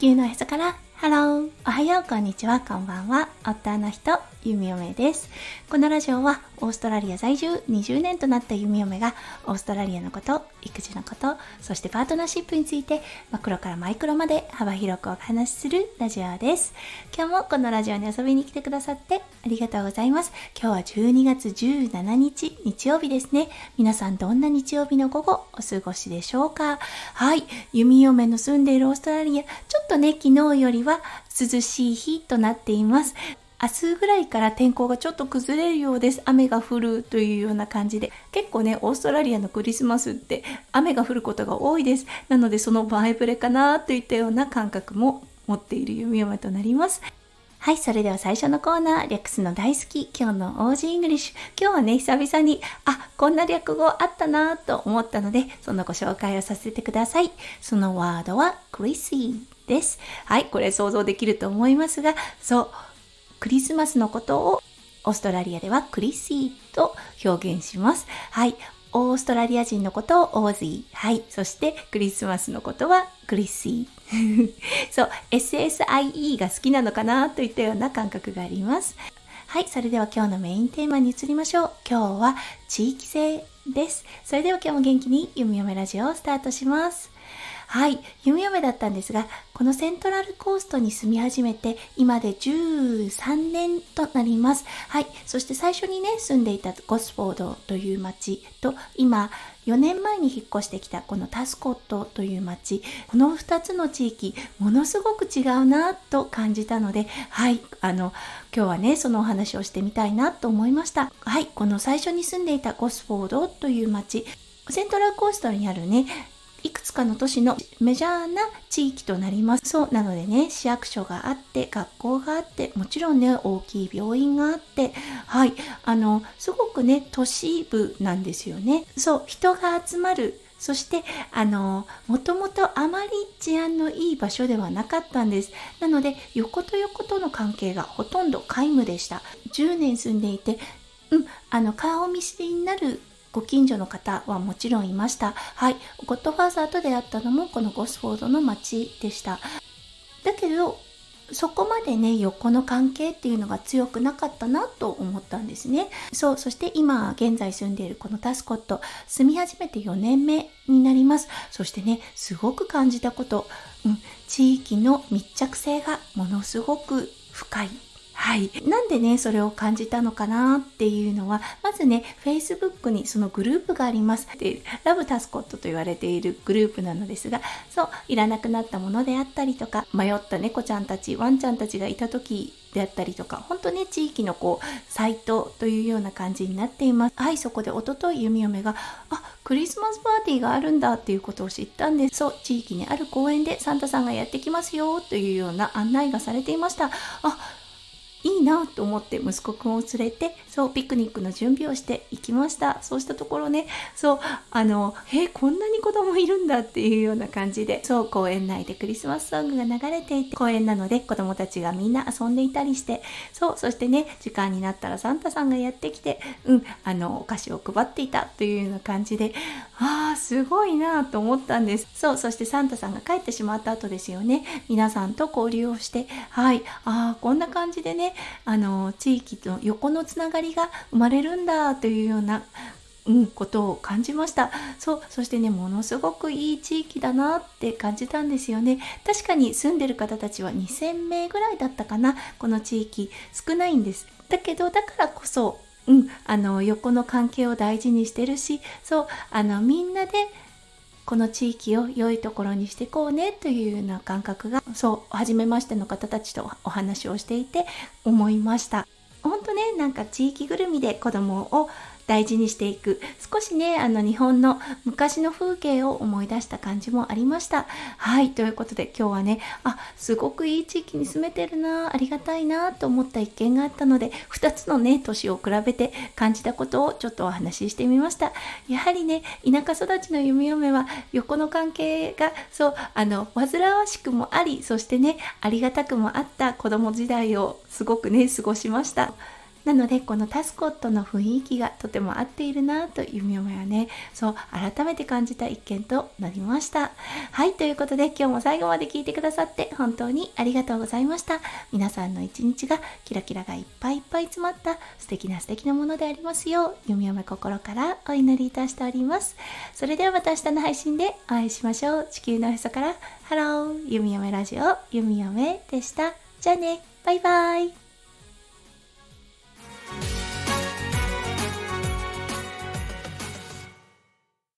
地球のへそからハローおはようこんにちは。こんばんは。夫の人弓嫁です。このラジオはオーストラリア在住20年となった弓嫁がオーストラリアのこと育児のことそしてパートナーシップについてマクロからマイクロまで幅広くお話しするラジオです。今日もこのラジオに遊びに来てくださってありがとうございます。今日は12月17日日曜日ですね。皆さんどんな日曜日の午後お過ごしでしょうか？はい。弓嫁の住んでいるオーストラリアちょっとね昨日よりはは涼しい日となっています明日ぐらいから天候がちょっと崩れるようです。雨が降るというような感じで。結構ね、オーストラリアのクリスマスって雨が降ることが多いです。なのでそのバイブレかなといったような感覚も持っている弓嫁となります。はい、それでは最初のコーナー、略すの大好き、今日の Aussie English。今日はね、久々に、あ、こんな略語あったなと思ったので、そのご紹介をさせてください。そのワードは、クリシーです。はい、これ想像できると思いますが、そう、クリスマスのことをオーストラリアではクリシーと表現します。はい。オーストラリア人のことをオージー。はい。そしてクリスマスのことはクリシー。そう、SSIE が好きなのかなといったような感覚があります。はい。それでは今日のメインテーマに移りましょう。今日は地域性です。それでは今日も元気に読み読めラジオをスタートします。はい、弓嫁だったんですが、このセントラルコーストに住み始めて、今で13年となります。はい、そして最初にね、住んでいたゴスフォードという町と、今、4年前に引っ越してきたこのタスコットという町、この2つの地域、ものすごく違うなと感じたので、はい、あの、今日はね、そのお話をしてみたいなと思いました。はい、この最初に住んでいたゴスフォードという町、セントラルコーストにあるね、いくつかの都市のメジャーな地域となります。そうなのでね、市役所があって、学校があって、もちろんね、大きい病院があって、はい、あの、すごくね、都市部なんですよね。そう、人が集まるそして、あの、もともとあまり治安のいい場所ではなかったんです。なので、横と横との関係がほとんど皆無でした。10年住んでいて、うん、あの、顔見知りになるご近所の方はもちろんいました。はい。ゴッドファーザーと出会ったのもこのゴスフォードの町でした。だけど、そこまでね、横の関係っていうのが強くなかったなと思ったんですね。そう、そして今現在住んでいるこのタスコット、住み始めて4年目になります。そしてね、すごく感じたこと、うん、地域の密着性がものすごく深いはい。なんでね、それを感じたのかなっていうのは、まずね、Facebook にそのグループがあります。で、ラブタスコットと言われているグループなのですが、そう、いらなくなったものであったりとか、迷った猫ちゃんたち、ワンちゃんたちがいた時であったりとか、本当ね、地域のこう、サイトというような感じになっています。はい、そこでおととい弓嫁が、あ、クリスマスパーティーがあるんだっていうことを知ったんです。そう、地域にある公園でサンタさんがやってきますよというような案内がされていました。あ、いいなと思って息子くんを連れてそうピクニックの準備をして行きました。そうしたところねそうあのえこんなに子供いるんだっていうような感じでそう公園内でクリスマスソングが流れていて公園なので子供たちがみんな遊んでいたりしてそうそしてね時間になったらサンタさんがやってきてうんあのお菓子を配っていたというような感じでああすごいなと思ったんです。そうそしてサンタさんが帰ってしまった後ですよね。皆さんと交流をしてはいああこんな感じでねあの地域と横のつながりが生まれるんだというようなうん、ことを感じました。そうそしてねものすごくいい地域だなって感じたんですよね。確かに住んでる方たちは2000名ぐらいだったかなこの地域少ないんです。だけどだからこそうん、あの横の関係を大事にしてるしそうあのみんなでこの地域を良いところにしていこうねというような感覚がそう初めましての方たちとお話をしていて思いました。本当ねなんか地域ぐるみで子供を大事にしていく。少しねあの日本の昔の風景を思い出した感じもありました。はいということで今日はねあすごくいい地域に住めてるなありがたいなと思った一件があったので2つのね年を比べて感じたことをちょっとお話ししてみました。やはりね田舎育ちの弓嫁は横の関係がそうあの煩わしくもありそしてねありがたくもあった子供時代をすごくね過ごしました。なのでこのタスコットの雰囲気がとても合っているなと弓嫁はねそう改めて感じた一件となりました。はいということで今日も最後まで聞いてくださって本当にありがとうございました。皆さんの一日がキラキラがいっぱいいっぱい詰まった素敵な素敵なものでありますよう弓嫁心からお祈りいたしております。それではまた明日の配信でお会いしましょう。地球のへそからハロー弓嫁ラジオ弓嫁でした。じゃあねバイバイ。